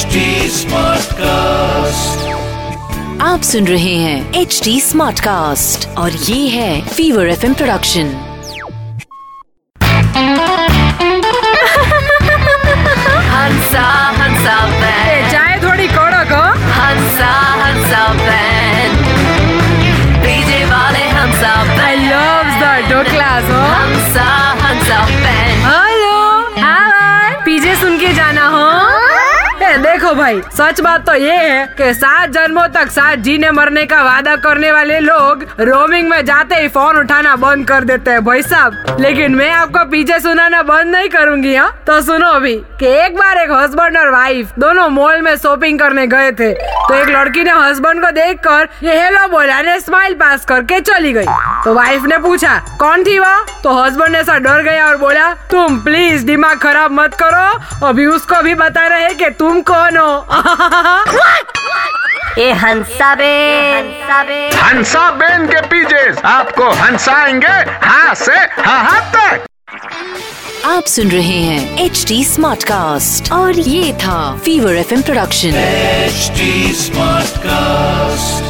HD cast आप सुन रहे हैं एच डी स्मार्ट कास्ट और ये है फीवर एफएम प्रोडक्शन हंसा हंसा जाए थोड़ी कौड़ा को। हंसा हंसा देखो भाई, सच बात तो ये है कि सात जन्मों तक साथ जीने मरने का वादा करने वाले लोग रोमिंग में जाते ही फ़ोन उठाना बंद कर देते हैं भाई साहब। लेकिन मैं आपको पीछे सुनाना बंद नहीं करूँगी हाँ? तो सुनो अभी, कि एक बार एक हस्बैंड और वाइफ दोनों मॉल में शॉपिंग करने गए थे तो एक लड़की ने हस्बैंड को देख कर ये हेलो बोला ने स्माइल पास करके चली गई। तो वाइफ ने पूछा, कौन थी वह तो हस्बैंड ऐसा डर गया और बोला, तुम प्लीज़ दिमाग खराब मत करो, अभी उसको भी बता रहे कि तुम कौन हो ए हंसा बेन। हंसा बेन के पीछे आपको हंसाएँगे हाँ से हाँ तक। आप सुन रहे हैं एच डी स्मार्ट कास्ट और ये था Fever F production H smart Smartcast.